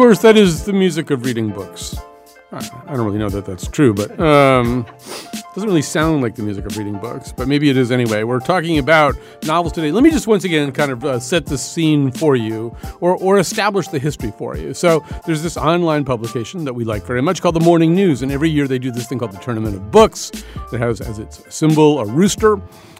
Course, that is the music of reading books. I don't really know that that's true, but um, doesn't really sound like the music of reading books, but maybe it is anyway. We're talking about novels today. Let me just once again kind of uh, set the scene for you or, or establish the history for you. So, there's this online publication that we like very much called the Morning News, and every year they do this thing called the Tournament of Books. It has as its symbol a rooster.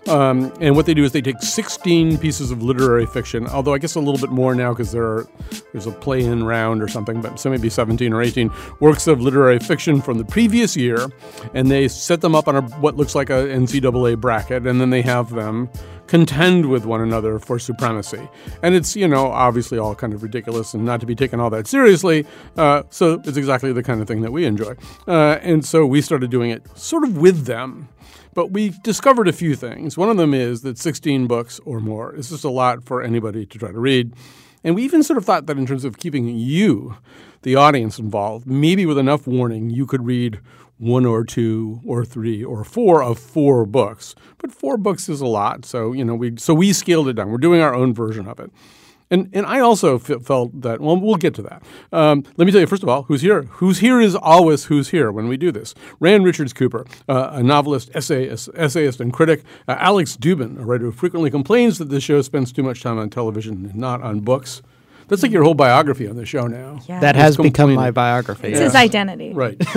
Um, and what they do is they take 16 pieces of literary fiction, although I guess a little bit more now because there are, there's a play-in round or something, but so maybe 17 or 18 works of literary fiction from the previous year, and they set them up on a, what looks like a NCAA bracket, and then they have them contend with one another for supremacy. And it's, you know, obviously all kind of ridiculous and not to be taken all that seriously. Uh, so it's exactly the kind of thing that we enjoy. Uh, and so we started doing it sort of with them. But we discovered a few things. One of them is that 16 books or more is just a lot for anybody to try to read. And we even sort of thought that in terms of keeping you, the audience, involved, maybe with enough warning, you could read one or two or three or four of four books. But four books is a lot, so you know we so we scaled it down. We're doing our own version of it. And and I also felt that. Well, we'll get to that. Um, let me tell you first of all, who's here? Who's here is always who's here when we do this. Rand Richards Cooper, uh, a novelist, essayist, essayist, and critic. Uh, Alex Dubin, a writer who frequently complains that this show spends too much time on television and not on books. That's like your whole biography on the show now. Yeah. That has become my biography. It's his identity. Right.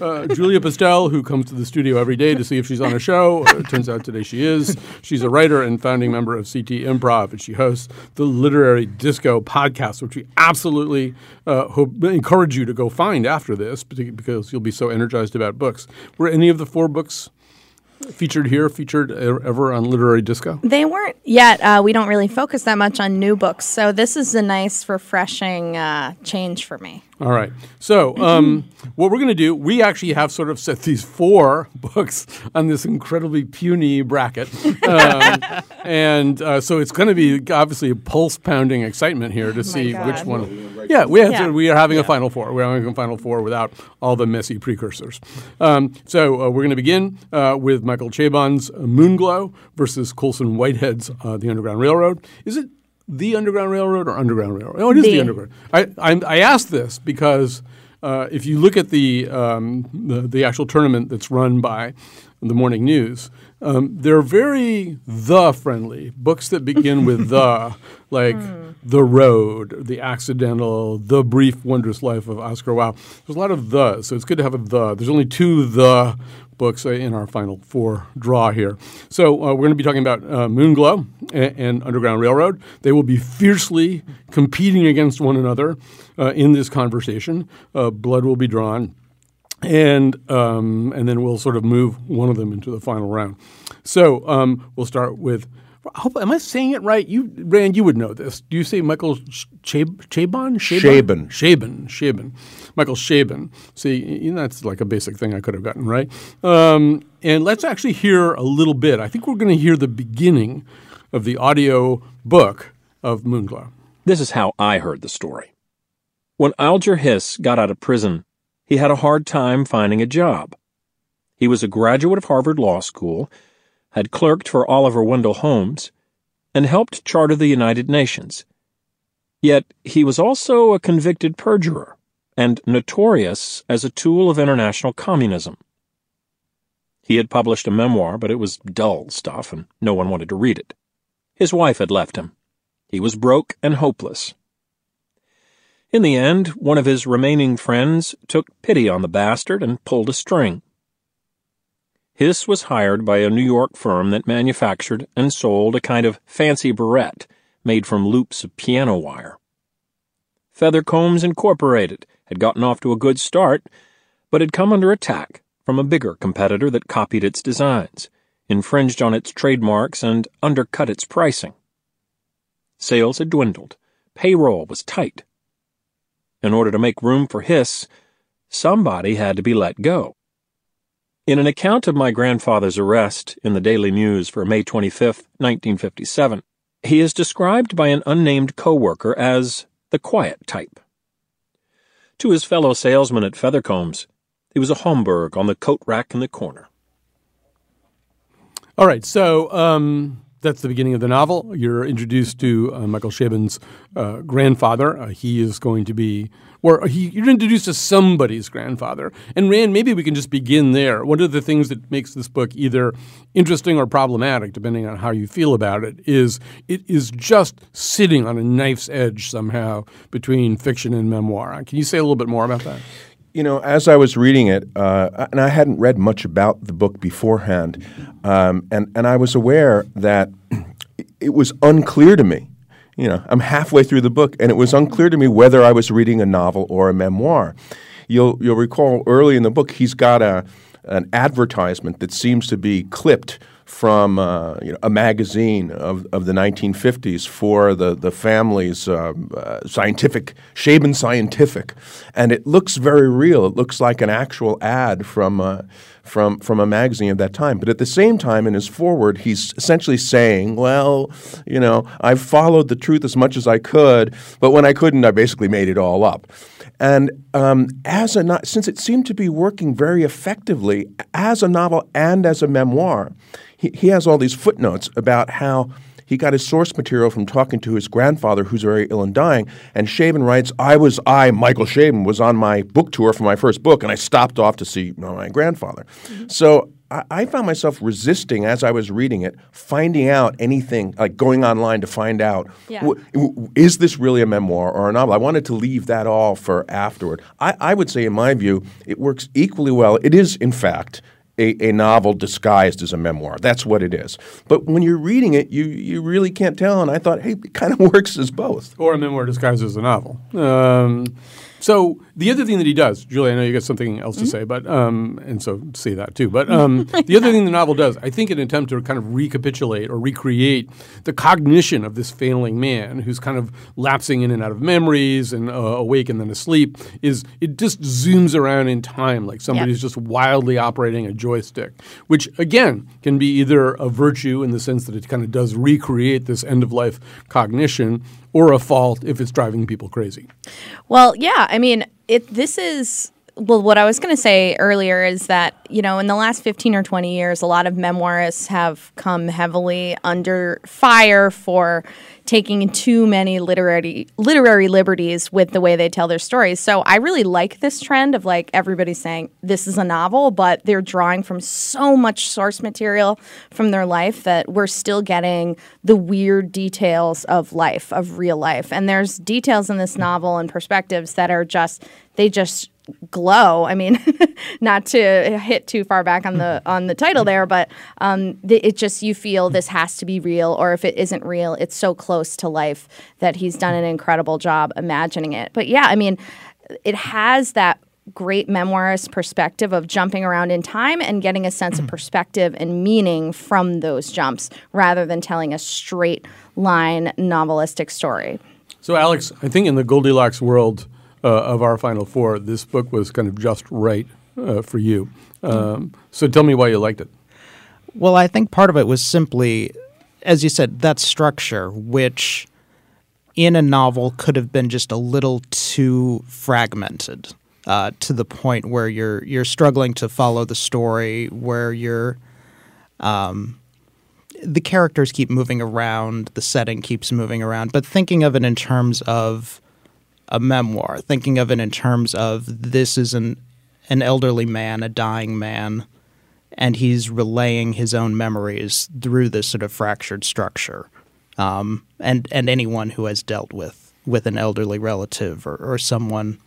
uh, Julia Pistell, who comes to the studio every day to see if she's on a show. Uh, turns out today she is. She's a writer and founding member of CT Improv, and she hosts the Literary Disco podcast, which we absolutely uh, hope, encourage you to go find after this because you'll be so energized about books. Were any of the four books featured here, featured ever on Literary Disco? They weren't yet. Uh, we don't really focus that much on new books, so this is a nice, refreshing uh, change for me. All right. So, um, what we're going to do, we actually have sort of set these four books on this incredibly puny bracket. Um, and uh, so it's going to be obviously a pulse pounding excitement here to oh see God. which one. Yeah, we, have yeah. To, we are having yeah. a final four. We're having a final four without all the messy precursors. Um, so, uh, we're going to begin uh, with Michael Chabon's Moonglow versus Colson Whitehead's uh, The Underground Railroad. Is it the Underground Railroad or Underground Railroad? Oh, it is the, the Underground. I, I, I asked this because uh, if you look at the, um, the, the actual tournament that's run by the Morning News, um, they're very the friendly books that begin with the, like mm. the road, the accidental, the brief wondrous life of Oscar Wilde. There's a lot of the, so it's good to have a the. There's only two the books in our final four draw here. So uh, we're going to be talking about uh, Moonglow and, and, Underground Railroad. They will be fiercely competing against one another uh, in this conversation. Uh, blood will be drawn. And um, and then we'll sort of move one of them into the final round. So um, we'll start with hope, am I saying it right? You, Rand, you would know this. Do you say Michael Chabon? Chabon. Chabon. Chabon. Michael Chabon. See, that's like a basic thing I could have gotten right. Um, and let's actually hear a little bit. I think we're going to hear the beginning of the audio book of Moonglow. This is how I heard the story. When Alger Hiss got out of prison, he had a hard time finding a job. He was a graduate of Harvard Law School had clerked for Oliver Wendell Holmes, and helped charter the United Nations. Yet he was also a convicted perjurer and notorious as a tool of international communism. He had published a memoir, but it was dull stuff, and no one wanted to read it. His wife had left him. He was broke and hopeless. In the end, one of his remaining friends took pity on the bastard and pulled a string. Hiss was hired by a New York firm that manufactured and sold a kind of fancy barrette made from loops of piano wire. Feather Combs Incorporated had gotten off to a good start, but had come under attack from a bigger competitor that copied its designs, infringed on its trademarks, and undercut its pricing. Sales had dwindled. Payroll was tight. In order to make room for Hiss, somebody had to be let go. In an account of my grandfather's arrest in the Daily News for May 25, 1957, he is described by an unnamed co-worker as the quiet type. To his fellow salesman at Feathercombs, he was a Homburg on the coat rack in the corner. All right, so um, that's the beginning of the novel. You're introduced to uh, Michael Chabon's uh, grandfather. Uh, he is going to be, or he, you're introduced to somebody's grandfather. And Rand, maybe we can just begin there. One of the things that makes this book either interesting or problematic, depending on how you feel about it, is it is just sitting on a knife's edge somehow between fiction and memoir. Can you say a little bit more about that? You know, as I was reading it, uh, and I hadn't read much about the book beforehand, um, and and I was aware that it was unclear to me. You know, I'm halfway through the book, and it was unclear to me whether I was reading a novel or a memoir. You'll you'll recall early in the book, he's got a an advertisement that seems to be clipped from uh, you know, a magazine of, of the 1950s for the, the family's uh, uh, scientific, Chabon Scientific. And it looks very real. It looks like an actual ad from, uh, from, from a magazine of that time. But at the same time, in his foreword, he's essentially saying, well, you know, I've followed the truth as much as I could, but when I couldn't, I basically made it all up. And um, as a since it seemed to be working very effectively as a novel and as a memoir, he, he has all these footnotes about how he got his source material from talking to his grandfather, who's very ill and dying. And Chabon writes, "I was I, Michael Chabon, was on my book tour for my first book, and I stopped off to see my grandfather." Mm-hmm. So I, I found myself resisting as I was reading it, finding out anything, like going online to find out yeah. w- w- is this really a memoir or a novel? I wanted to leave that all for afterward. I, I would say, in my view, it works equally well. It is, in fact, a, a, novel disguised as a memoir. That's what it is. But when you're reading it, you you really can't tell. And I thought, hey, it kind of works as both. Or a memoir disguised as a novel. Um, so the other thing that he does, Julie, I know you got something else mm-hmm. to say, but um, and so say that too. But um, the other thing the novel does, I think, an attempt to kind of recapitulate or recreate the cognition of this failing man who's kind of lapsing in and out of memories and uh, awake and then asleep, is it just zooms around in time like somebody's yep. just wildly operating a joystick, which again can be either a virtue in the sense that it kind of does recreate this end of life cognition, or a fault if it's driving people crazy. Well, yeah, I mean, it this is well, what I was going to say earlier is that, you know, in the last 15 or 20 years, a lot of memoirists have come heavily under fire for taking too many literary literary liberties with the way they tell their stories. So I really like this trend of like everybody saying this is a novel, but they're drawing from so much source material from their life that we're still getting the weird details of life, of real life. And there's details in this novel and perspectives that are just they just glow. I mean, not to hit too far back on the on the title there, but um, th- it just you feel this has to be real, or if it isn't real, it's so close to life that he's done an incredible job imagining it. But yeah, I mean, it has that great memoirist perspective of jumping around in time and getting a sense of perspective and meaning from those jumps rather than telling a straight line novelistic story. So, Alex, I think in the Goldilocks world, of our Final Four, this book was kind of just right uh, for you. Um, so tell me why you liked it. Well, I think part of it was simply, as you said, that structure, which in a novel could have been just a little too fragmented uh, to the point where you're you're struggling to follow the story, where you're um, the characters keep moving around, the setting keeps moving around. But thinking of it in terms of a memoir, thinking of it in terms of this is an an elderly man, a dying man, and he's relaying his own memories through this sort of fractured structure. Um, and and anyone who has dealt with with an elderly relative or, or someone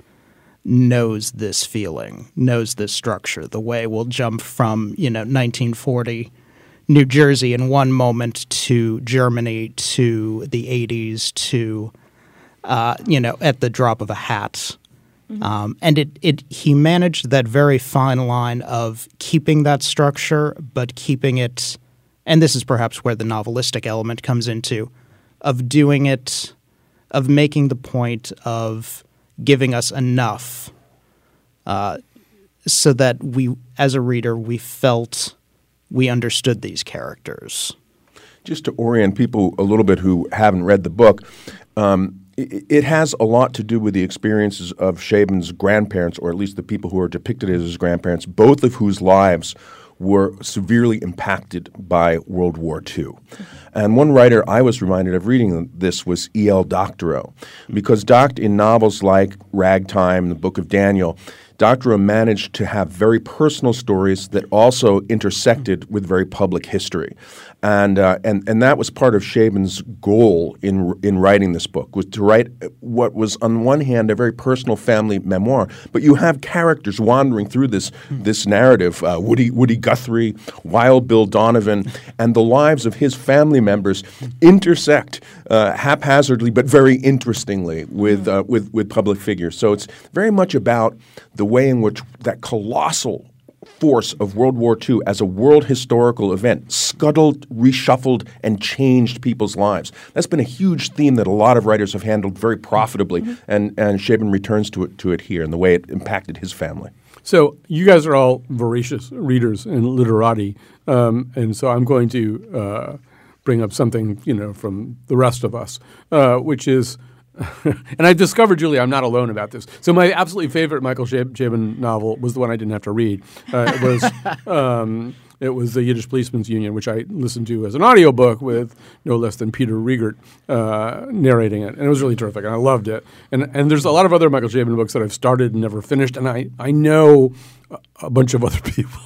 knows this feeling, knows this structure. The way we'll jump from you know 1940 New Jersey in one moment to Germany to the 80s to uh, you know, at the drop of a hat. Mm-hmm. Um, and it, it he managed that very fine line of keeping that structure, but keeping it, and this is perhaps where the novelistic element comes into, of doing it, of making the point of giving us enough uh, so that we, as a reader, we felt we understood these characters. Just to orient people a little bit who haven't read the book, um, it, has a lot to do with the experiences of Chabon's grandparents, or at least the people who are depicted as his grandparents, both of whose lives were severely impacted by World War II. And one writer I was reminded of reading this was E.L. Doctorow, because Doct in novels like Ragtime, the Book of Daniel, Doctorow managed to have very personal stories that also intersected with very public history. And, uh, and, and that was part of Chabon's goal in, in writing this book, was to write what was, on one hand, a very personal family memoir, but you have characters wandering through this, this narrative uh, Woody, Woody Guthrie, Wild Bill Donovan, and the lives of his family members intersect uh, haphazardly but very interestingly with, uh, with, with public figures. So it's very much about the way in which that colossal force of World War II as a world historical event scuttled, reshuffled, and changed people's lives. That's been a huge theme that a lot of writers have handled very profitably, mm-hmm. and, and Chabon returns to it, to it here and the way it impacted his family. So you guys are all voracious readers and literati, um, and so I'm going to uh, bring up something you know from the rest of us, uh, which is – and I've discovered, Julie, I'm not alone about this. So my absolutely favorite Michael Chabon novel was the one I didn't have to read. Uh, it was um, it was the Yiddish Policemen's Union, which I listened to as an audiobook with no less than Peter Riegert uh, narrating it, and it was really terrific, and I loved it. And and there's a lot of other Michael Chabon books that I've started and never finished, and I I know a bunch of other people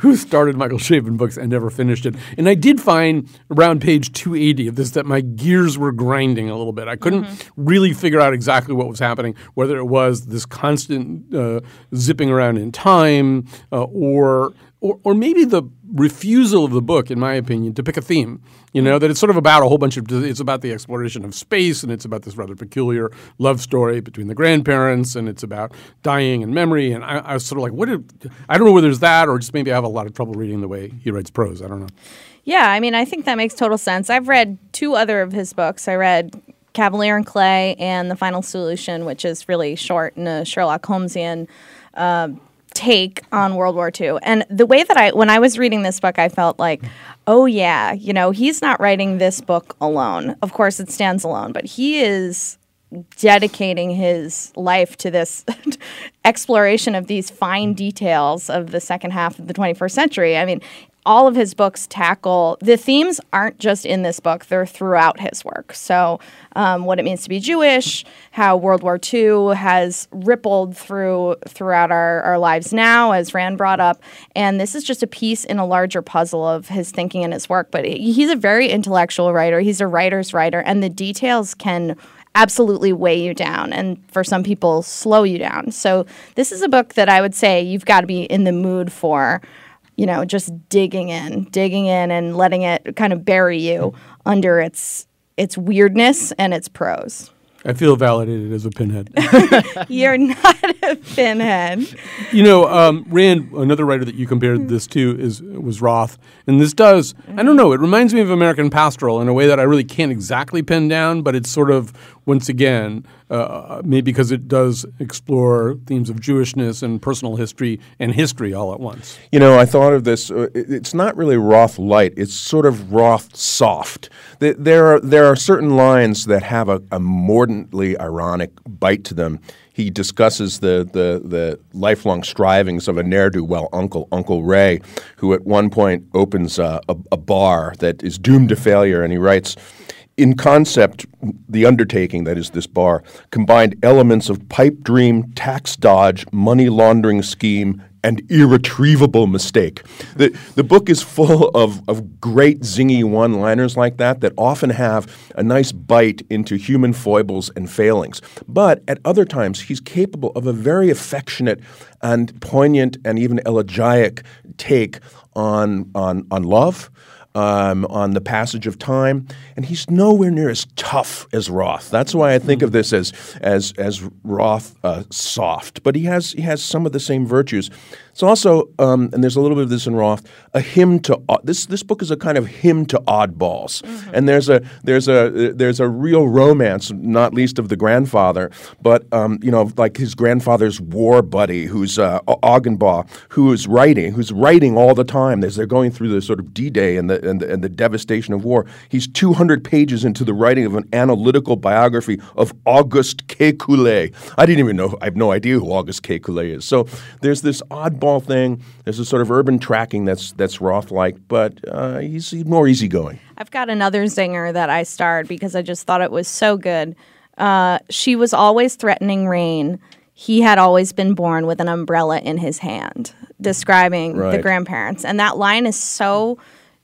who started Michael Chabon books and never finished it. And I did find around page 280 of this that my gears were grinding a little bit. I couldn't mm-hmm. really figure out exactly what was happening, whether it was this constant uh, zipping around in time uh, or or, or maybe the refusal of the book, in my opinion, to pick a theme. You know that it's sort of about a whole bunch of. It's about the exploration of space, and it's about this rather peculiar love story between the grandparents, and it's about dying and memory. And I, I was sort of like, what? Did, I don't know whether there's that, or just maybe I have a lot of trouble reading the way he writes prose. I don't know. Yeah, I mean, I think that makes total sense. I've read two other of his books. I read Cavalier and Clay and The Final Solution, which is really short and a Sherlock Holmesian. Uh, take on World War II. And the way that I, when I was reading this book, I felt like, oh, yeah, you know, he's not writing this book alone. Of course, it stands alone, but he is dedicating his life to this exploration of these fine details of the second half of the 21st century. I mean, all of his books tackle the themes aren't just in this book they're throughout his work. So um, what it means to be jewish how world war ii has rippled through throughout our, our lives now as rand brought up. And this is just a piece in a larger puzzle of his thinking and his work. But he's a very intellectual writer. He's a writer's writer and the details can absolutely weigh you down and for some people slow you down. So this is a book that i would say you've got to be in the mood for you know, just digging in, digging in and letting it kind of bury you under its its weirdness and its prose. I feel validated as a pinhead. You're not a pinhead. You know, um, Rand, another writer that you compared this to is was Roth, and this does. I don't know. It reminds me of American Pastoral in a way that I really can't exactly pin down, but it's sort of once again uh, maybe because it does explore themes of Jewishness and personal history and history all at once. You know, I thought of this. Uh, it's not really Roth light. It's sort of Roth soft. There are there are certain lines that have a, a mordantly ironic bite to them. He discusses the, the, the lifelong strivings of a ne'er do well uncle, Uncle Ray, who at one point opens a, a, a bar that is doomed to failure, and he writes in concept, the undertaking, that is this bar, combined elements of pipe dream, tax dodge, money laundering scheme, and irretrievable mistake. The, the book is full of, of great zingy one liners like that that often have a nice bite into human foibles and failings. But at other times, he's capable of a very affectionate and poignant and even elegiac take on, on, on love um, on the passage of time, and he's nowhere near as tough as Roth. That's why I think of this as as as Roth uh, soft, but he has he has some of the same virtues. It's also, um, and there's a little bit of this in Roth, a hymn to this. This book is a kind of hymn to oddballs, mm-hmm. and there's a there's a there's a real romance, not least of the grandfather, but um, you know, like his grandfather's war buddy, who's uh, Augenbaugh, who is writing, who's writing all the time as they're going through the sort of D-Day and the and the, and the devastation of war. He's 200 pages into the writing of an analytical biography of Auguste Kekulé. I didn't even know. I have no idea who Auguste Kekulé is. So there's this oddball small thing. There's a sort of urban tracking that's that's Roth like, but uh, he's more easygoing. I've got another zinger that I starred because I just thought it was so good. Uh, she was always threatening rain. He had always been born with an umbrella in his hand, describing right. the grandparents. And that line is so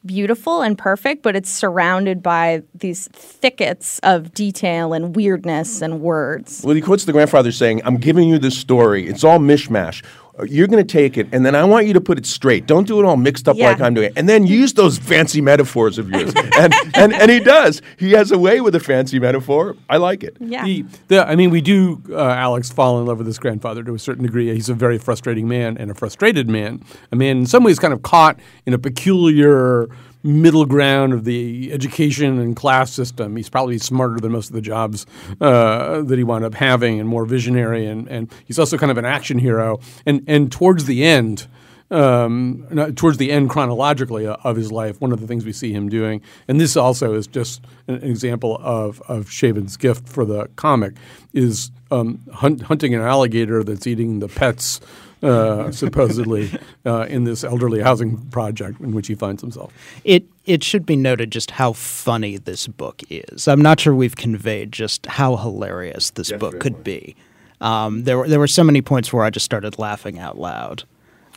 beautiful and perfect, but it's surrounded by these thickets of detail and weirdness and words. Well, he quotes the grandfather saying, I'm giving you this story. It's all mishmash you're going to take it, and then I want you to put it straight. Don't do it all mixed up yeah. like I'm doing. And then use those fancy metaphors of yours. and, and and he does. He has a way with a fancy metaphor. I like it. Yeah. The, the, I mean, we do, uh, Alex, fall in love with his grandfather to a certain degree. He's a very frustrating man and a frustrated man. A man, in some ways, kind of caught in a peculiar middle ground of the education and class system. He's probably smarter than most of the jobs uh, that he wound up having and more visionary. And, and he's also kind of an action hero. And, and towards the end, um, towards the end chronologically of his life, one of the things we see him doing, and this also is just an example of, of Chabon's gift for the comic, is um, hunt, hunting an alligator that's eating the pets uh, supposedly uh, in this elderly housing project in which he finds himself. It it should be noted just how funny this book is. I'm not sure we've conveyed just how hilarious this book could be. Um, there were there were so many points where I just started laughing out loud.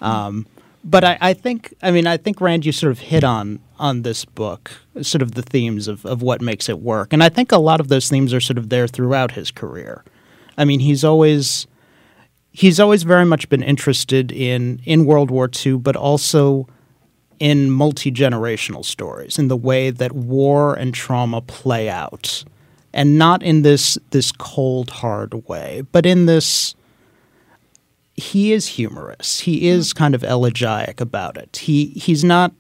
Um, but I, I, think I mean I think Rand you sort of hit on on this book sort of the themes of, of what makes it work, and I think a lot of those themes are sort of there throughout his career. I mean he's always he's always very much been interested in in World War II, but also in multi generational stories, in the way that war and trauma play out, and not in this this cold hard way, but in this. He is humorous. He is mm-hmm. kind of elegiac about it. He he's not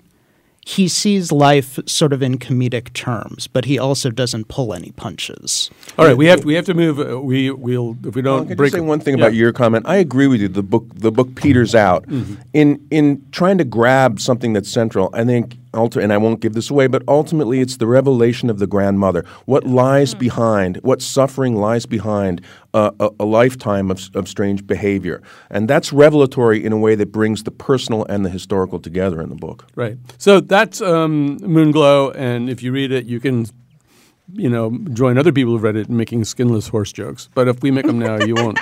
he sees life sort of in comedic terms, but he also doesn't pull any punches. All right, we have we have to move. Uh, we we'll if we don't well, break. say one thing yeah. about your comment. I agree with you. The book the book peters out mm-hmm. in in trying to grab something that's central. I think and I won't give this away, but ultimately it's the revelation of the grandmother. What lies mm. behind, what suffering lies behind a, a, lifetime of, of, strange behavior. And that's revelatory in a way that brings the personal and the historical together in the book. Right. So that's um, Moonglow, and if you read it, you can you know, join other people who've read it in making skinless horse jokes. But if we make them now, you won't.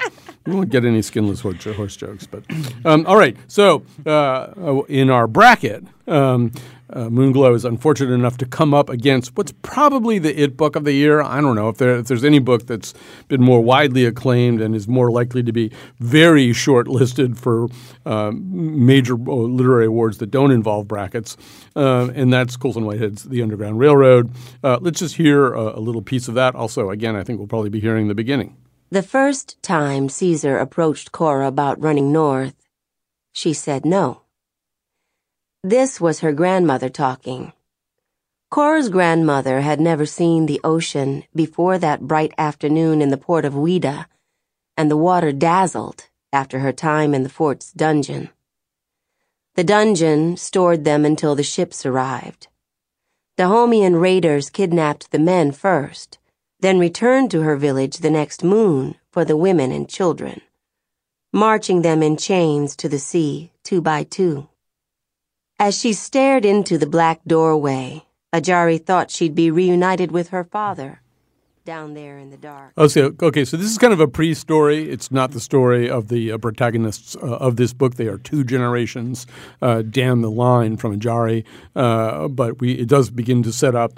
You won't get any skinless horse, horse jokes. But um, all right. So uh, in our bracket, um, uh, Moonglow is unfortunate enough to come up against what's probably the it book of the year. I don't know if, there, if there's any book that's been more widely acclaimed and is more likely to be very shortlisted for uh, major uh, literary awards that don't involve brackets, uh, and that's Colson Whitehead's The Underground Railroad. Uh, let's just hear a, a little piece of that. Also, again, I think we'll probably be hearing the beginning. The first time Caesar approached Cora about running north, she said no. This was her grandmother talking. Cora's grandmother had never seen the ocean before that bright afternoon in the port of Ouidah, and the water dazzled after her time in the fort's dungeon. The dungeon stored them until the ships arrived. Dahomean raiders kidnapped the men first, then returned to her village the next moon for the women and children, marching them in chains to the sea, two by two. As she stared into the black doorway, Ajari thought she'd be reunited with her father down there in the dark. Oh, so, okay, so this is kind of a pre-story. It's not the story of the uh, protagonists uh, of this book. They are two generations uh, down the line from Ajari, uh, but we, it does begin to set up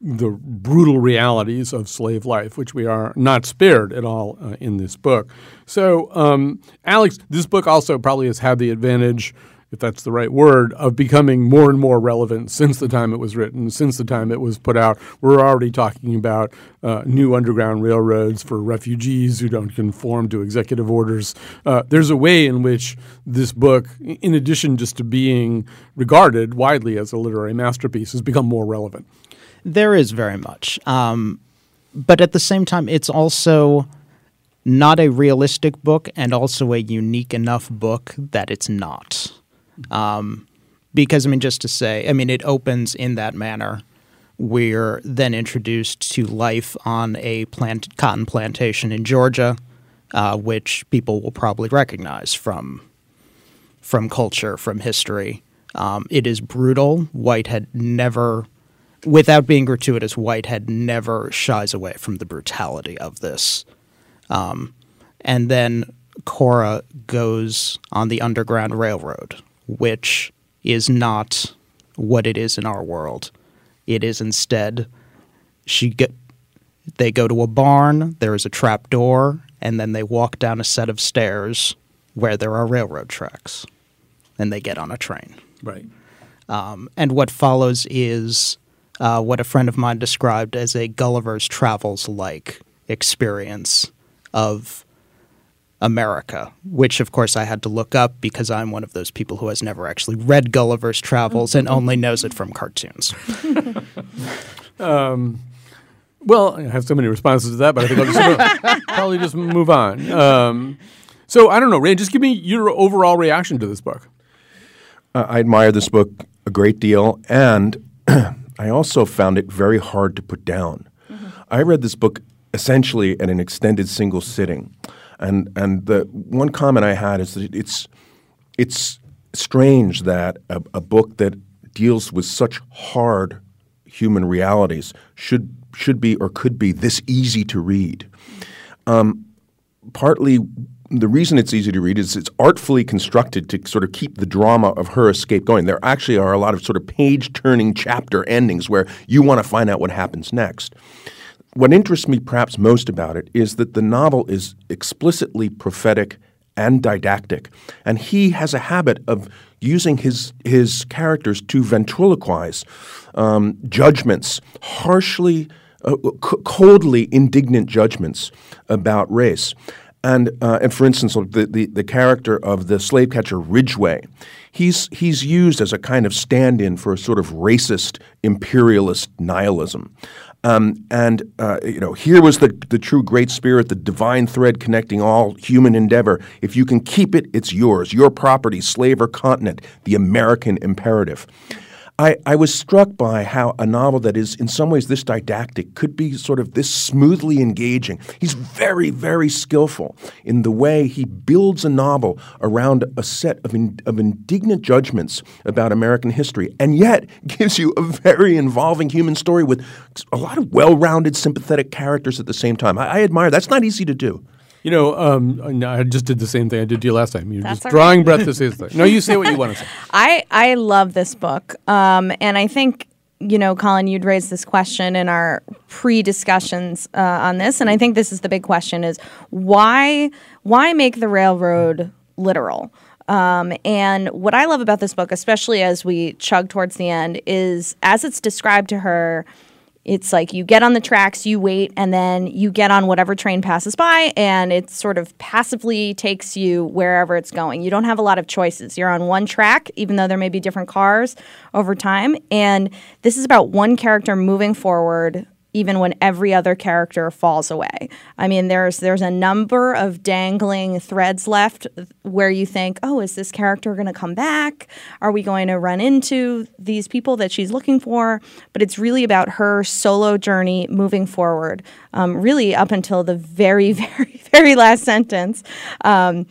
the brutal realities of slave life, which we are not spared at all uh, in this book. So, um, Alex, this book also probably has had the advantage – if that's the right word, of becoming more and more relevant since the time it was written, since the time it was put out. We're already talking about uh, new underground railroads for refugees who don't conform to executive orders. Uh, there's a way in which this book, in addition just to being regarded widely as a literary masterpiece, has become more relevant. There is very much. Um, but at the same time, it's also not a realistic book and also a unique enough book that it's not. Um, because, I mean, just to say, I mean, it opens in that manner. We're then introduced to life on a plant, cotton plantation in Georgia, uh, which people will probably recognize from from culture, from history. Um, it is brutal. Whitehead never without being gratuitous, Whitehead never shies away from the brutality of this. Um, and then Cora goes on the Underground Railroad, which is not what it is in our world. It is instead she get they go to a barn, there is a trap door, and then they walk down a set of stairs where there are railroad tracks. And they get on a train. Right. Um, and what follows is uh, what a friend of mine described as a Gulliver's Travels like experience of America, which of course I had to look up because I'm one of those people who has never actually read Gulliver's Travels and only knows it from cartoons. um, well, I have so many responses to that, but I think I'll just probably just move on. Um, so I don't know, Ray. Just give me your overall reaction to this book. Uh, I admire this book a great deal, and I also found it very hard to put down. Mm-hmm. I read this book essentially at an extended single sitting, and and the one comment I had is that it's it's strange that a, a book that deals with such hard human realities should should be or could be this easy to read. Um, partly the reason it's easy to read is it's artfully constructed to sort of keep the drama of her escape going. There actually are a lot of sort of page turning chapter endings where you want to find out what happens next. What interests me perhaps most about it is that the novel is explicitly prophetic and didactic. And he has a habit of using his, his characters to ventriloquize um, judgments, harshly, uh, c- coldly indignant judgments about race. And, uh, and for instance, the, the, the, character of the slave catcher Ridgway, he's, he's used as a kind of stand in for a sort of racist imperialist nihilism. Um, and uh, you know, here was the, the true great spirit, the divine thread connecting all human endeavor. If you can keep it, it's yours, your property, slave or continent, the American imperative. I, I was struck by how a novel that is in some ways this didactic could be sort of this smoothly engaging. He's very, very skillful in the way he builds a novel around a set of, in, of indignant judgments about American history, and yet gives you a very involving human story with a lot of well rounded, sympathetic characters at the same time. I, I admire That's not easy to do. You know, um, I just did the same thing I did to you last time. You're That's just drawing breath to say this thing. No, you say what you want to say. I, I love this book. Um, and I think, you know, Colin, you'd raised this question in our pre discussions uh, on this. And I think this is the big question is why, why make the railroad literal? Um, and what I love about this book, especially as we chug towards the end, is as it's described to her – it's like you get on the tracks, you wait, and then you get on whatever train passes by, and it sort of passively takes you wherever it's going. You don't have a lot of choices. You're on one track, even though there may be different cars over time. And this is about one character moving forward even when every other character falls away. I mean, there's there's a number of dangling threads left where you think, oh, is this character going to come back? Are we going to run into these people that she's looking for? But it's really about her solo journey moving forward, um, really up until the very, very, very last sentence. Um,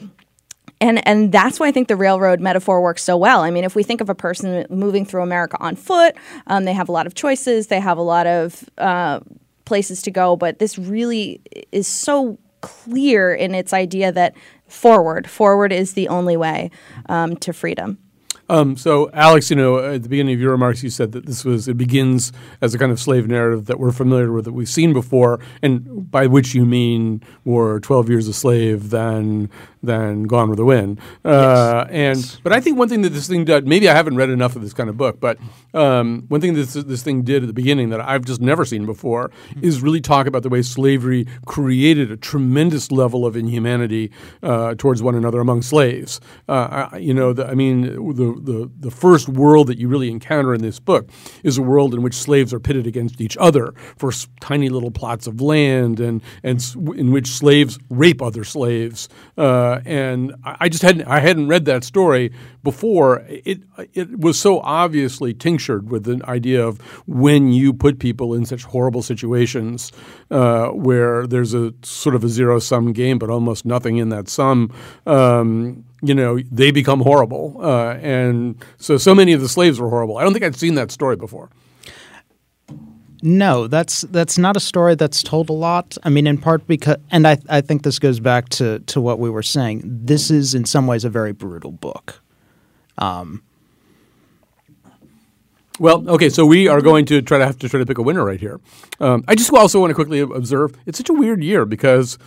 and and that's why I think the railroad metaphor works so well. I mean, if we think of a person moving through America on foot, um, they have a lot of choices, they have a lot of uh, places to go, but this really is so clear in its idea that forward, forward is the only way um, to freedom. Um, so, Alex, you know, at the beginning of your remarks, you said that this was it begins as a kind of slave narrative that we're familiar with, that we've seen before, and by which you mean more Twelve Years a Slave than than Gone with the Wind. Uh, and but I think one thing that this thing did, maybe I haven't read enough of this kind of book, but um, one thing that this, this thing did at the beginning that I've just never seen before is really talk about the way slavery created a tremendous level of inhumanity uh, towards one another among slaves. Uh, I, you know, the, I mean, the, the the first world that you really encounter in this book is a world in which slaves are pitted against each other for s- tiny little plots of land, and and s- in which slaves rape other slaves. Uh, and I I just hadn't I hadn't read that story before. It it was so obviously tinctured with the idea of when you put people in such horrible situations uh, where there's a sort of a zero sum game, but almost nothing in that sum. Um, you know, they become horrible, uh, and so so many of the slaves were horrible. I don't think I'd seen that story before. No, that's that's not a story that's told a lot. I mean, in part because, and I I think this goes back to to what we were saying. This is in some ways a very brutal book. Um, well, okay, so we are going to try to have to try to pick a winner right here. Um, I just also want to quickly observe it's such a weird year because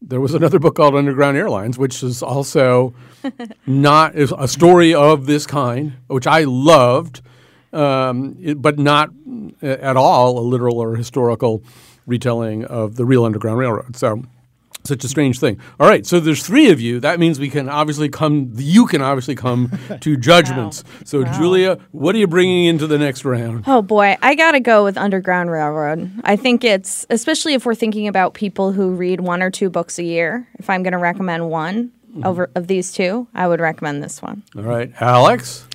there was another book called Underground Airlines, which is also not is a story of this kind, which I loved, um, it- but not at all a literal or historical retelling of the real Underground Railroad. So such a strange thing. All right, so there's three of you. That means we can obviously come. You can obviously come to judgments. So, Julia, what are you bringing into the next round? Oh boy, I gotta go with Underground Railroad. I think it's especially if we're thinking about people who read one or two books a year. If I'm gonna recommend one over of these two, I would recommend this one. All right, Alex.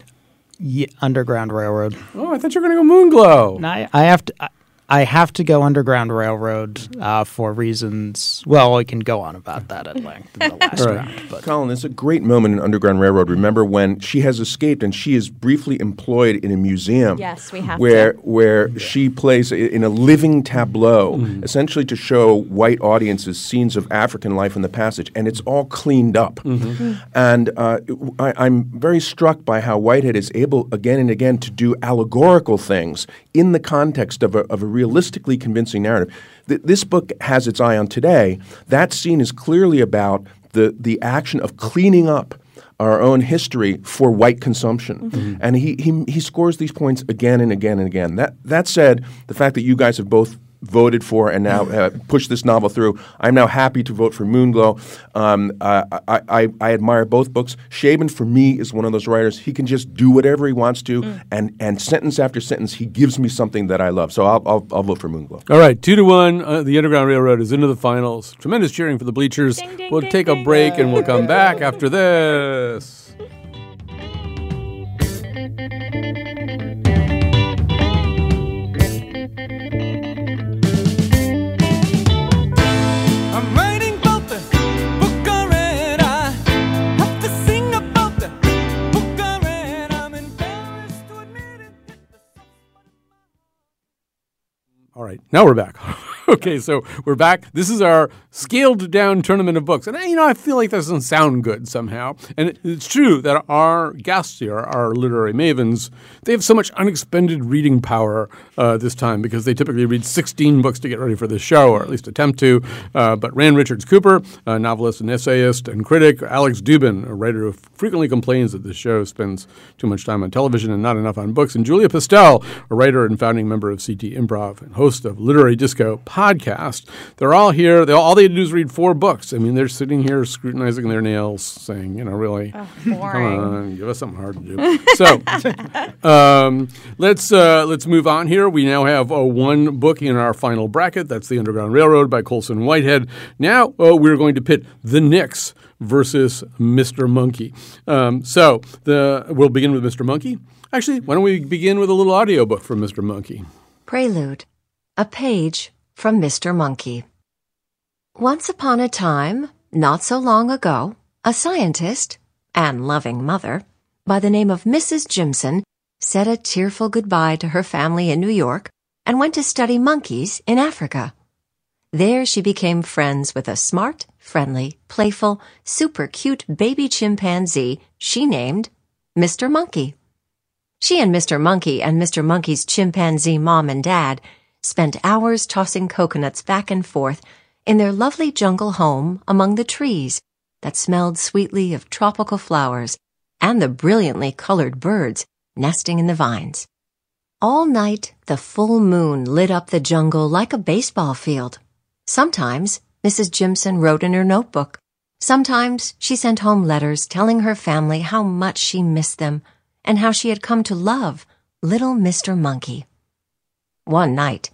Underground Railroad. Oh, I thought you were going to go Moonglow. And I, I have to. I, I have to go Underground Railroad uh, for reasons. Well, we can go on about that at length in the last Right. round. But Colin, it's a great moment in Underground Railroad. Remember when she has escaped and she is briefly employed in a museum? Yes, we have where to. where she plays in a living tableau, Mm-hmm. essentially to show white audiences scenes of African life in the passage, and it's all cleaned up. Mm-hmm. And uh, I, I'm very struck by how Whitehead is able again and again to do allegorical things in the context of a, of a realistically convincing narrative. Th- this book has its eye on today. That scene is clearly about the, the action of cleaning up our own history for white consumption. Mm-hmm. And he, he, he scores these points again and again and again. That, that said, the fact that you guys have both voted for and now uh, pushed this novel through, I'm now happy to vote for Moonglow. Um, uh, I, I, I admire both books. Chabon, for me, is one of those writers. He can just do whatever he wants to, and, and sentence after sentence, he gives me something that I love. So I'll, I'll, I'll vote for Moonglow. All right, two to one. Uh, the Underground Railroad is into the finals. Tremendous cheering for the bleachers. Ding, ding, we'll ding, take a ding. break and we'll come back after this. Right, now we're back. okay, so we're back. This is our scaled down tournament of books. And, you know, I feel like that doesn't sound good somehow. And it's true that our guests here, our literary mavens, they have so much unexpended reading power uh, this time because they typically read 16 books to get ready for this show, or at least attempt to. Uh, but Rand Richards Cooper, a novelist and essayist and critic, Alex Dubin, a writer who frequently complains that this show spends too much time on television and not enough on books, and Julia Pistell, a writer and founding member of CT Improv and host of Literary Disco podcast. They're all here. They all they do is read four books. I mean, they're sitting here scrutinizing their nails, saying, you know, really, come on, give us something hard to do. so, um, let's uh, let's move on here. We now have uh, one book in our final bracket. That's The Underground Railroad by Colson Whitehead. Now uh, we're going to pit the Nix versus Mr. Monkey. Um, so the we'll begin with Mr. Monkey. Actually, why don't we begin with a little audiobook from Mr. Monkey? Prelude A page from Mr. Monkey. Once upon a time, not so long ago, a scientist and loving mother by the name of Mrs. Jimson said a tearful goodbye to her family in New York and went to study monkeys in Africa. There she became friends with a smart, friendly, playful, super cute baby chimpanzee she named Mr. Monkey. She and Mr. Monkey and Mr. Monkey's chimpanzee mom and dad spent hours tossing coconuts back and forth in their lovely jungle home among the trees that smelled sweetly of tropical flowers and the brilliantly colored birds nesting in the vines. All night, the full moon lit up the jungle like a baseball field. Sometimes, Mrs. Jimson wrote in her notebook. Sometimes, she sent home letters telling her family how much she missed them and how she had come to love little Mr. Monkey. One night,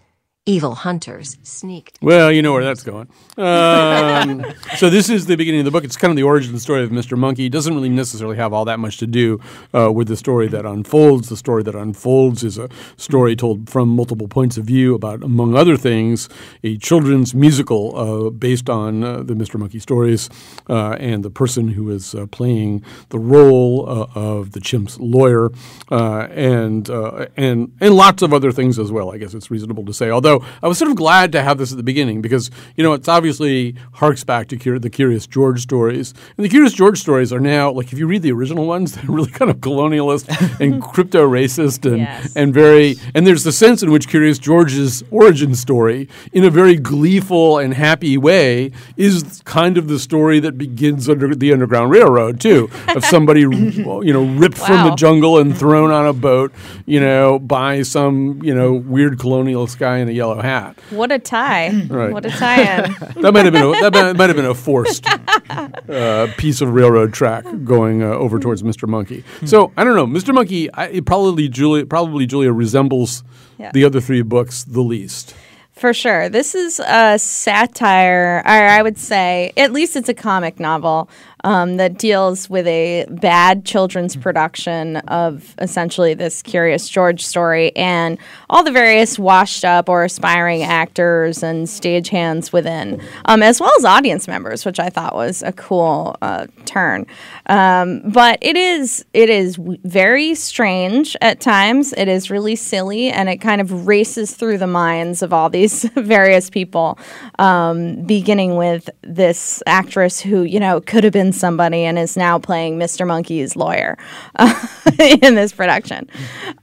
evil hunters sneaked. Well, you know where that's going. Um, so this is the beginning of the book. It's kind of the origin story of Mr. Monkey. It doesn't really necessarily have all that much to do uh, with the story that unfolds. The story that unfolds is a story told from multiple points of view about, among other things, a children's musical uh, based on uh, the Mr. Monkey stories uh, and the person who is uh, playing the role uh, of the chimp's lawyer uh, and uh, and and lots of other things as well. I guess it's reasonable to say. Although I was sort of glad to have this at the beginning because you know it's obviously harks back to the Curious George stories, and the Curious George stories are now like if you read the original ones, they're really kind of colonialist and crypto racist and Yes. and very and there's the sense in which Curious George's origin story, in a very gleeful and happy way, is kind of the story that begins under the Underground Railroad too, of somebody you know ripped from the jungle and thrown on a boat, you know, by some you know weird colonialist guy in a yellow hat. What a tie! Right. What a tie-in! That might have been a, that might- might have been a forced uh, piece of railroad track going uh, over towards Mr. Monkey. So I don't know, Mr. Monkey. I, probably Julia probably Julia resembles Yeah. the other three books the least. For sure. This is a satire, or I would say, at least it's a comic novel um, that deals with a bad children's production of essentially this Curious George story and all the various washed up or aspiring actors and stagehands within, um, as well as audience members, which I thought was a cool uh, turn. Um, but it is it is w- very strange at times. It is really silly, and it kind of races through the minds of all these various people. Um, beginning with this actress who you know could have been somebody and is now playing Mr. Monkey's lawyer uh, in this production.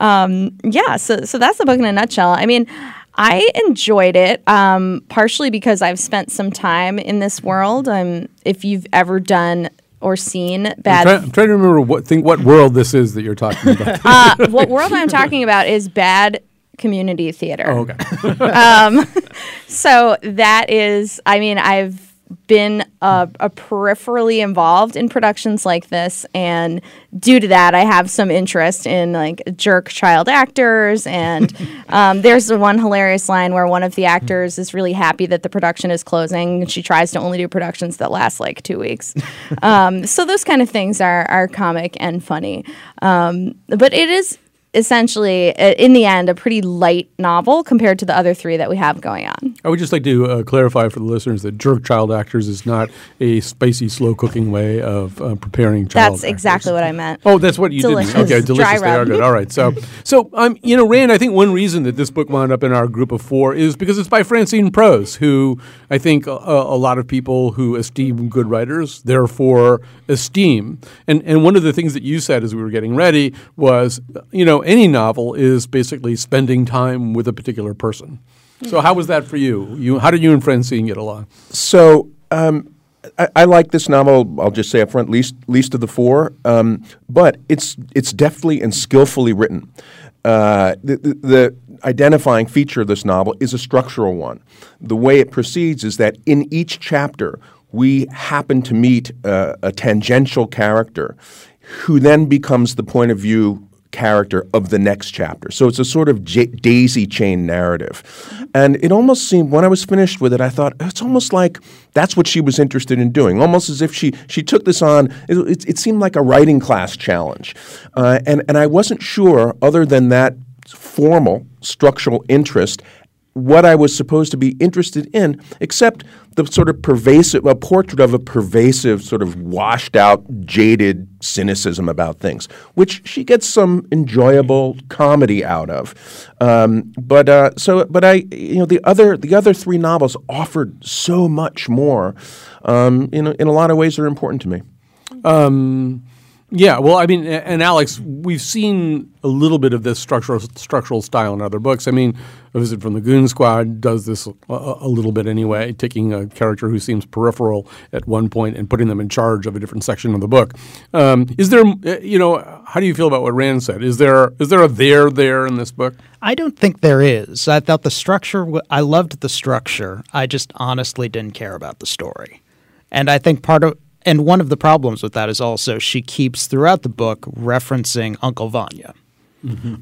Um, yeah, so so that's the book in a nutshell. I mean. I enjoyed it, um, partially because I've spent some time in this world. Um, if you've ever done or seen I'm, bad try- I'm trying to remember what think what world this is that you're talking about. uh, what world I'm talking about is bad community theater. oh, okay. So that is, I mean, I've been a, a peripherally involved in productions like this, and due to that, I have some interest in like jerk child actors. And um, there's the one hilarious line where one of the actors is really happy that the production is closing, and she tries to only do productions that last like two weeks. Um, so those kind of things are are comic and funny, um, but it is essentially, uh, in the end, a pretty light novel compared to the other three that we have going on. I would just like to uh, clarify for the listeners that jerk child actors is not a spicy, slow cooking way of uh, preparing child. That's exactly what I meant. Oh, that's what you Delicious. did. Okay, delicious. They are good. All right. So, so um, you know, Rand, I think one reason that this book wound up in our group of four is because it's by Francine Prose, who I think a, a lot of people who esteem good writers therefore esteem. And and one of the things that you said as we were getting ready was, you know, any novel is basically spending time with a particular person. So how was that for you? You how did you and Francine get along? So um, I, I like this novel. I'll just say up front, least least of the four. Um, but it's it's deftly and skillfully written. Uh, the, the, the identifying feature of this novel is a structural one. The way it proceeds is that in each chapter we happen to meet uh, a tangential character who then becomes the point of view character of the next chapter. So it's a sort of j- daisy chain narrative. And it almost seemed, when I was finished with it, I thought, it's almost like that's what she was interested in doing, almost as if she, she took this on. It, it, it seemed like a writing class challenge. Uh, and, and I wasn't sure, other than that formal structural interest, what I was supposed to be interested in, except the sort of pervasive, a portrait of a pervasive, sort of washed out, jaded cynicism about things, which she gets some enjoyable comedy out of. Um, but uh, so, but I, you know, the other the other three novels offered so much more. Um, in a, in a lot of ways, they're important to me. Um, Yeah, well, I mean, and Alex, we've seen a little bit of this structural structural style in other books. I mean, A Visit from the Goon Squad does this a, a little bit anyway, taking a character who seems peripheral at one point and putting them in charge of a different section of the book. Um, is there, uh, you know, how do you feel about what Rand said? Is there is there a there there in this book? I don't think there is. I thought the structure, I loved the structure. I just honestly didn't care about the story. And I think part of, and one of the problems with that is also she keeps throughout the book referencing Uncle Vanya,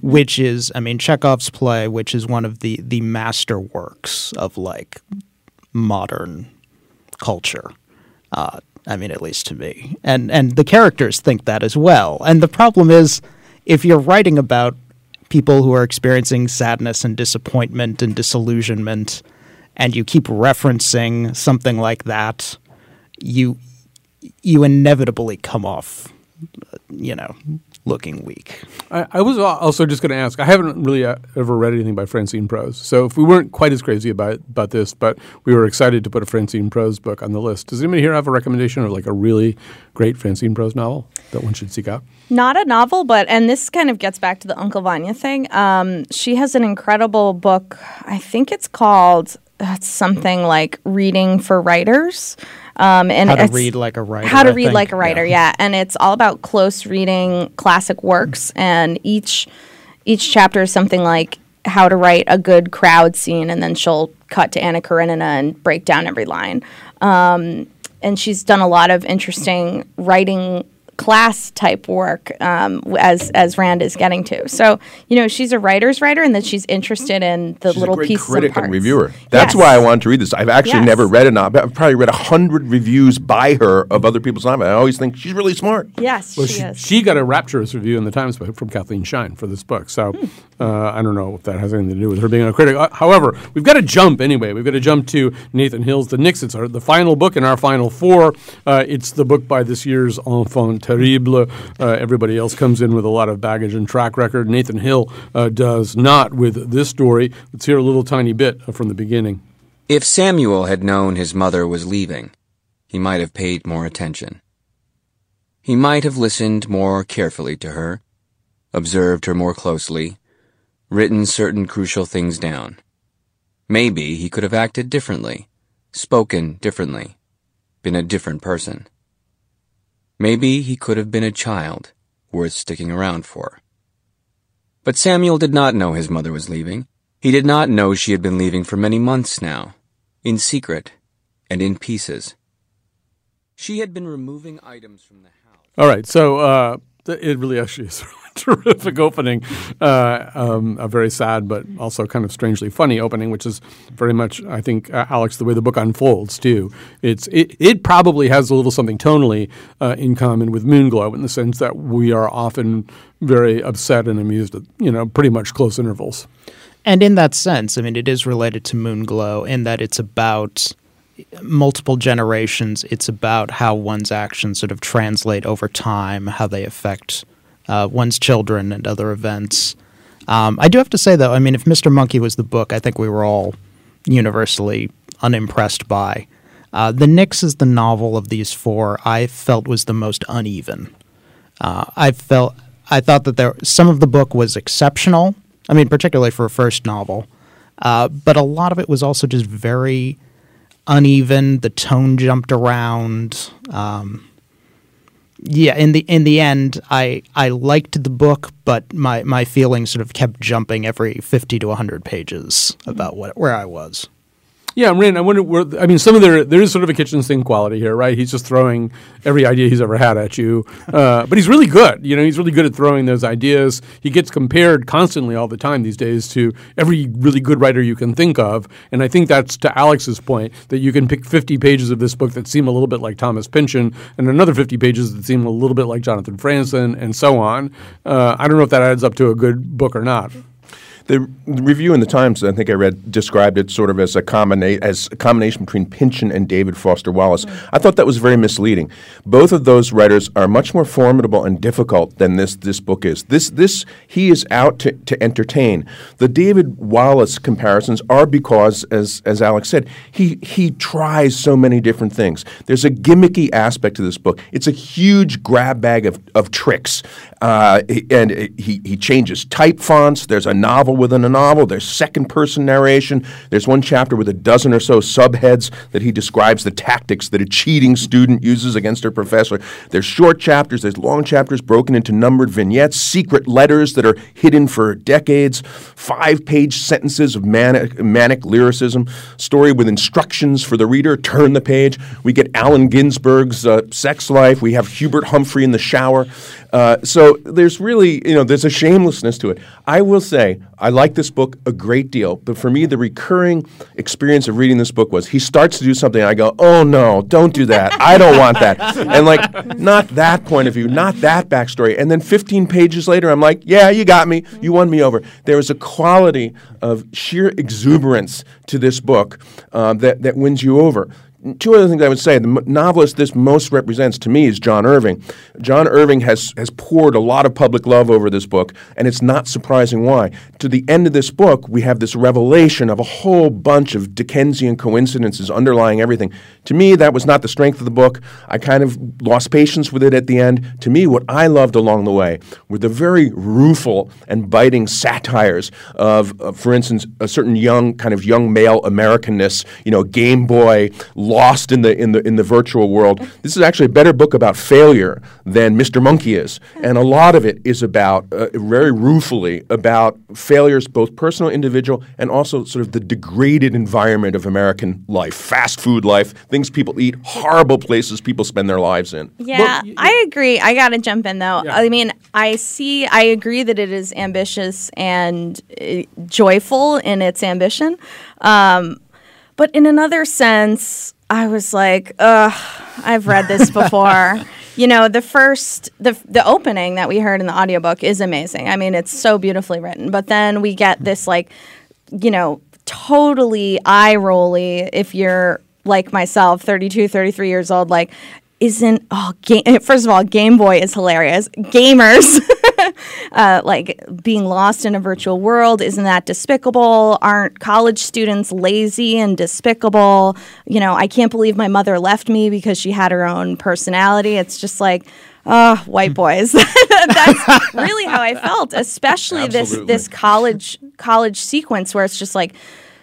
which is, I mean, Chekhov's play, which is one of the, the master works of like modern culture. Uh, I mean, at least to me, and and the characters think that as well. And the problem is, if you're writing about people who are experiencing sadness and disappointment and disillusionment, and you keep referencing something like that, you you inevitably come off, uh, you know, looking weak. I, I was also just going to ask. I haven't really uh, ever read anything by Francine Prose, so if we weren't quite as crazy about about this, but we were excited to put a Francine Prose book on the list, does anybody here have a recommendation of like a really great Francine Prose novel that one should seek out? Not a novel, but and this kind of gets back to the Uncle Vanya thing. Um, she has an incredible book. I think it's called uh, it's something like Reading for Writers. Um, and How to read like a writer. How to I read think. like a writer, yeah. And it's all about close reading classic works, and each each chapter is something like how to write a good crowd scene, and then she'll cut to Anna Karenina and break down every line. Um, and she's done a lot of interesting writing class type work um, as as Rand is getting to. So you know she's a writer's writer, and that she's interested in the She's little a great pieces critic and parts. and reviewer. That's Yes. why I wanted to read this. I've actually Yes. never read a novel. I've probably read a hundred reviews by her of other people's novels. I always think she's really smart. Yes, Well, she, she, is. she got a rapturous review in the Times by- from Kathleen Schine for this book. So Hmm. Uh, I don't know if that has anything to do with her being a critic. Uh, however, we've got to jump anyway. We've got to jump to Nathan Hill's The Nix. It's our, the final book in our final four. Uh, it's the book by this year's enfant terrible. Uh, everybody else comes in with a lot of baggage and track record. Nathan Hill uh, does not with this story. Let's hear a little tiny bit from the beginning. If Samuel had known his mother was leaving, he might have paid more attention. He might have listened more carefully to her, observed her more closely, written certain crucial things down. Maybe he could have acted differently, spoken differently, been a different person. Maybe he could have been a child worth sticking around for. But Samuel did not know his mother was leaving. He did not know she had been leaving for many months now, in secret and in pieces. She had been removing items from the house. All right, so uh, it really actually is terrific opening, uh, um, a very sad but also kind of strangely funny opening, which is very much, I think, uh, Alex, the way the book unfolds too. It's it, it probably has a little something tonally uh, in common with Moonglow in the sense that we are often very upset and amused at you know pretty much close intervals. And in that sense, I mean, it is related to Moonglow in that it's about multiple generations. It's about how one's actions sort of translate over time, how they affect uh, one's children and other events. Um, I do have to say, though, I mean, if Mr. Monkey was the book, I think we were all universally unimpressed by. Uh, the Nix is the novel of these four I felt was the most uneven. Uh, I felt I thought that there some of the book was exceptional. I mean, particularly for a first novel, uh, but a lot of it was also just very uneven. The tone jumped around. Um, yeah, in the in the end, I I liked the book, but my my feelings sort of kept jumping every fifty to hundred pages about what where I was. Yeah, Rand, I wonder where. I mean, some of there there is sort of a kitchen sink quality here, right? He's just throwing every idea he's ever had at you, uh, but he's really good. You know, he's really good at throwing those ideas. He gets compared constantly all the time these days to every really good writer you can think of, and I think that's to Alex's point that you can pick 50 pages of this book that seem a little bit like Thomas Pynchon, and another 50 pages that seem a little bit like Jonathan Franzen, and so on. Uh, I don't know if that adds up to a good book or not. The, review in the Times, I think I read, described it sort of as a, combina- as a combination between Pynchon and David Foster Wallace. I thought that was very misleading. Both of those writers are much more formidable and difficult than this this book is. This this he is out to, to entertain. The David Wallace comparisons are because, as as Alex said, he he tries so many different things. There's a gimmicky aspect to this book. It's a huge grab bag of, of tricks, uh, and he he changes type fonts. There's a novel within a novel. There's second person narration. There's one chapter with a dozen or so subheads that he describes the tactics that a cheating student uses against her professor. There's short chapters. There's long chapters broken into numbered vignettes. Secret letters that are hidden for decades. Five page sentences of manic, manic lyricism. Story with instructions for the reader. Turn the page. We get Allen Ginsberg's uh, sex life. We have Hubert Humphrey in the shower. Uh, so there's really, you know, there's a shamelessness to it. I will say, I like this book a great deal, but for me, the recurring experience of reading this book was he starts to do something, and I go, oh no, don't do that. I don't want that. And like, not that point of view, not that backstory. And then 15 pages later, I'm like, yeah, you got me. You won me over. There is a quality of sheer exuberance to this book uh, that, that wins you over. Two other things I would say. The novelist this most represents to me is John Irving. John Irving has, has poured a lot of public love over this book, and it's not surprising why. To the end of this book, we have this revelation of a whole bunch of Dickensian coincidences underlying everything. To me, that was not the strength of the book. I kind of lost patience with it at the end. To me, what I loved along the way were the very rueful and biting satires of, uh, for instance, a certain young kind of young male Americanness, you know, Game Boy, lost in the in the in the virtual world. This is actually a better book about failure than Mr. Monkey is, and a lot of it is about uh, very ruefully about failures, both personal, individual, and also sort of the degraded environment of American life, fast food life, things people eat, horrible places people spend their lives in. Yeah, I agree. I got to jump in though. I mean, I see, I agree that it is ambitious and uh, joyful in its ambition. Um, but in another sense, I was like, ugh, I've read this before. you know, the first, the, the opening that we heard in the audiobook is amazing. I mean, it's so beautifully written. But then we get this, like, you know, totally eye rolly if you're like myself, 32, 33 years old, like, isn't oh game first of all game boy is hilarious gamers uh, like being lost in a virtual world isn't that despicable? Aren't college students lazy and despicable? You know i can't believe my mother left me because she had her own personality. It's just like oh white boys. That's really how i felt especially this this college college sequence where it's just like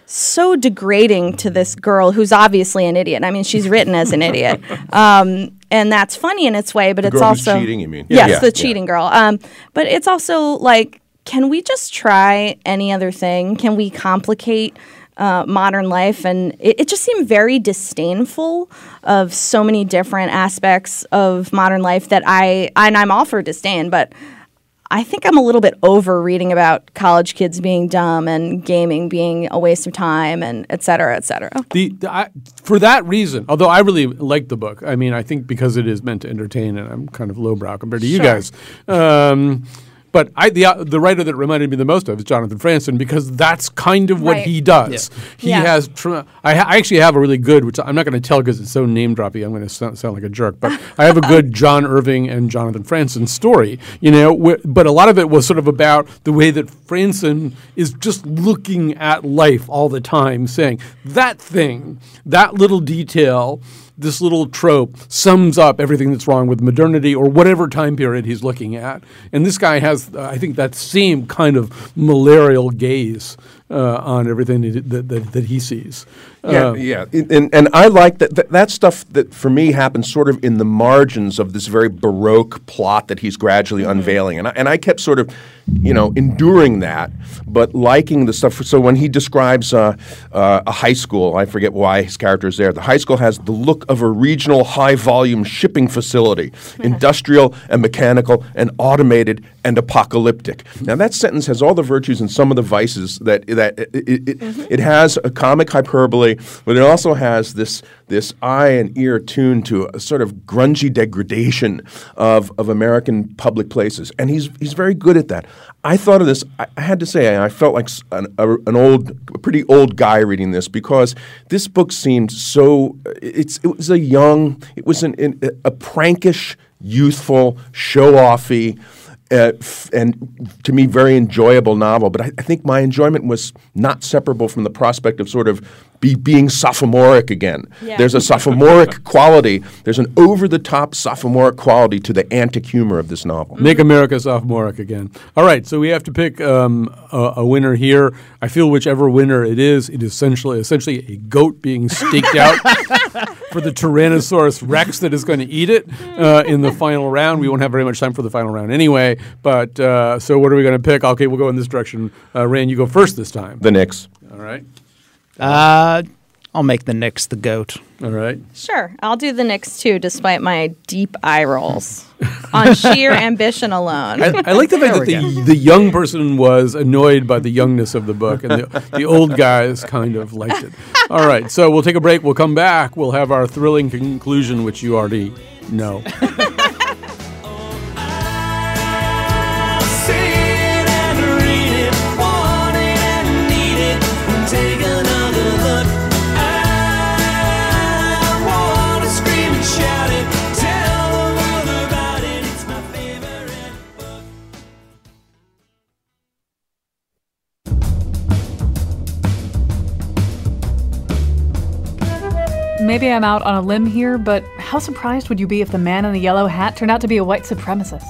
so degrading to this girl who's obviously an idiot. I mean, she's written as an idiot, um, and that's funny in its way. But The it's also cheating, you mean? Yes, Yeah. the Yeah. cheating girl. Um, but it's also like, can we just try any other thing? Can we complicate? Uh, modern life, and it, it just seemed very disdainful of so many different aspects of modern life that I and I'm all for disdain, but I think I'm a little bit over reading about college kids being dumb and gaming being a waste of time and et cetera, et cetera. The, the I, for that reason, although I really like the book, I mean, I think because it is meant to entertain, and I'm kind of lowbrow compared to you guys. Um, but I, the uh, the writer that reminded me the most of is Jonathan Franzen because that's kind of what Right. he does. He Yeah. has. Tr- I, ha- I actually have a really good, which I'm not going to tell because it's so name droppy. I'm going to sound, sound like a jerk, but I have a good John Irving and Jonathan Franzen story. You know, wh- but a lot of it was sort of about the way that Franzen is just looking at life all the time, saying that thing, that little detail this little trope sums up everything that's wrong with modernity or whatever time period he's looking at. And this guy has, uh, I think, that same kind of malarial gaze uh, on everything that, that, that, he sees. Yeah, Uh, yeah, and, and I like that, that. That stuff that for me happens sort of in the margins of this very baroque plot that he's gradually unveiling, and I, and I kept sort of, you know, enduring that, but liking the stuff. So when he describes uh, uh, a high school, I forget why his character is there. The high school has the look of a regional high-volume shipping facility, industrial and mechanical and automated and apocalyptic. Now that sentence has all the virtues and some of the vices that that it, it, it, mm-hmm. it has a comic hyperbole, but it also has this this eye and ear tuned to a sort of grungy degradation of, of American public places, and he's he's very good at that. I thought of this. I, I had to say, I felt like an, a, an old, a pretty old guy reading this because this book seemed so. It's it was a young, it was an, an, a prankish, youthful, show-offy uh, f- and to me, very enjoyable novel. But I, I think my enjoyment was not separable from the prospect of sort of be being sophomoric again. Yeah. There's a sophomoric quality. There's an over-the-top sophomoric quality to the antic humor of this novel. Make America sophomoric again. All right, so we have to pick um, a, a winner here. I feel whichever winner it is, it is essentially essentially a goat being staked out for the Tyrannosaurus Rex that is going to eat it uh, in the final round. We won't have very much time for the final round anyway. But uh, so, what are we going to pick? Okay, we'll go in this direction. Uh, Rand, you go first this time. The Nix. All right. Uh, I'll make the Nix the goat. All right. Sure, I'll do the Nix too, despite my deep eye rolls on sheer ambition alone. I, I like the fact that the, the young person was annoyed by the youngness of the book, and the, the old guys kind of liked it. All right, so we'll take a break. We'll come back. We'll have our thrilling conclusion, which you already know. Maybe I'm out on a limb here, but how surprised would you be if the man in the yellow hat turned out to be a white supremacist?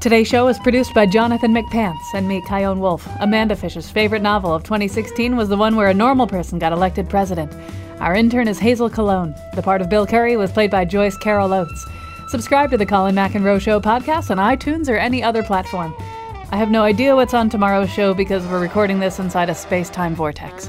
Today's show is produced by Jonathan McPants and me, Chion Wolf. Amanda Fisher's favorite novel of 2016 was the one where a normal person got elected president. Our intern is Hazel Cologne. The part of Bill Curry was played by Joyce Carol Oates. Subscribe to the Colin McEnroe Show podcast on iTunes or any other platform. I have no idea what's on tomorrow's show because we're recording this inside a space time vortex.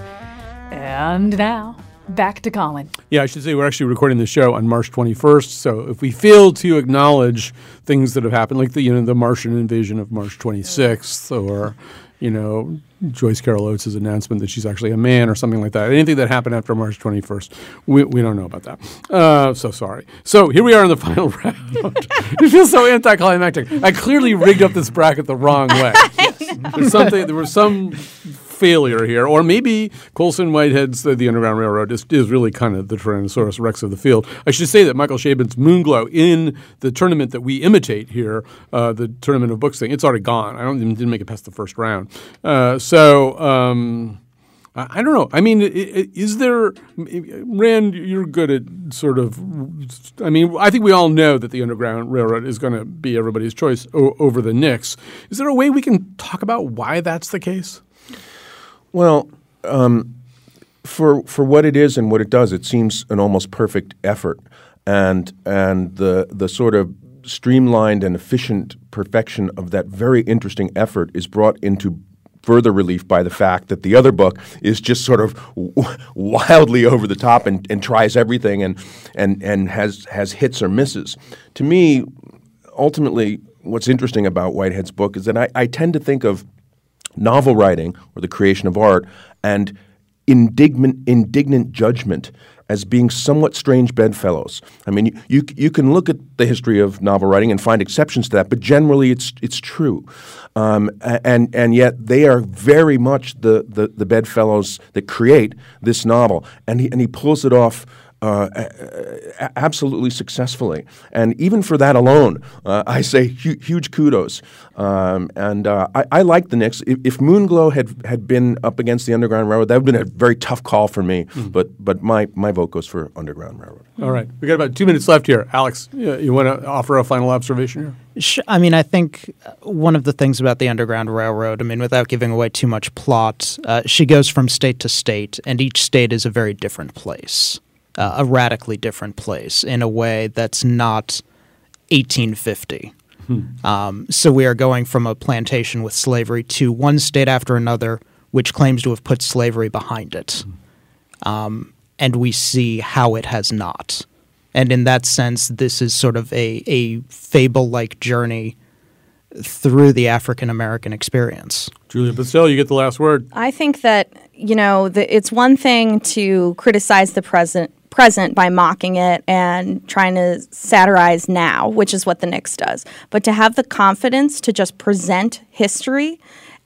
And now, back to Colin. Yeah, I should say we're actually recording the show on March 21st. So if we fail to acknowledge things that have happened, like the you know the Martian invasion of March 26th, or you know Joyce Carol Oates' announcement that she's actually a man, or something like that, anything that happened after March 21st, we, we don't know about that. Uh, so sorry. So here we are in the final round. it feels so anticlimactic. I clearly rigged up this bracket the wrong way. There's something. There was some failure here, or maybe Colson Whitehead's uh, The Underground Railroad is, is really kind of the Tyrannosaurus Rex of the field. I should say that Michael Chabon's Moonglow in the tournament that we imitate here, uh, the tournament of books thing, it's already gone. I don't even didn't make it past the first round. Uh, so. Um, I don't know. I mean, is there, Rand? You're good at sort of. I mean, I think we all know that the Underground Railroad is going to be everybody's choice over the Nix. Is there a way we can talk about why that's the case? Well, um, for for what it is and what it does, it seems an almost perfect effort, and and the the sort of streamlined and efficient perfection of that very interesting effort is brought into further relief by the fact that the other book is just sort of wildly over the top and, and tries everything and and and has has hits or misses. To me, ultimately, what's interesting about Whitehead's book is that I, I tend to think of novel writing or the creation of art and indignant, indignant judgment as being somewhat strange bedfellows. I mean, you, you, you can look at the history of novel writing and find exceptions to that, but generally it's, it's true. Um, and, and yet they are very much the, the, the bedfellows that create this novel. And he, and he pulls it off uh, a- a- absolutely successfully. And even for that alone, uh, I say hu- huge kudos. Um, and uh, I, I like the Nix. If, if Moonglow had had been up against the Underground Railroad, that would have been a very tough call for me. But but my, my vote goes for Underground Railroad. All right, we got about two minutes left here. Alex, you, you want to offer a final observation here? I mean, I think uh, one of the things about the Underground Railroad, I mean, without giving away too much plot, uh, she goes from state to state, and each state is a very different place, uh, a radically different place in a way that's not 1850. Um, so we are going from a plantation with slavery to one state after another, which claims to have put slavery behind it. Um, and we see how it has not. And in that sense, this is sort of a, a fable like journey through the African American experience. Julia Pistell, you get the last word. I think that you know the, it's one thing to criticize the president present by mocking it and trying to satirize now, which is what the Nix does. But to have the confidence to just present history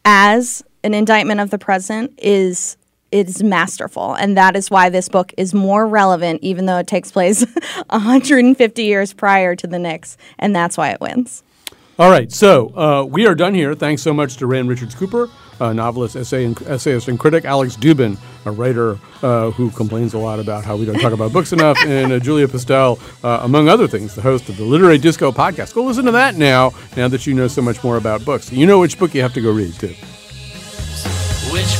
as an indictment of the present is is masterful and that is why this book is more relevant even though it takes place 150 years prior to the Nix and that's why it wins. All right, so uh, we are done here. Thanks so much to Rand Richards Cooper, a novelist, essay and, essayist, and critic, Alex Dubin, a writer uh, who complains a lot about how we don't talk about books enough, and uh, Julia Pistell, uh, among other things, the host of the Literary Disco podcast. Go listen to that now, now that you know so much more about books. You know which book you have to go read, too. Which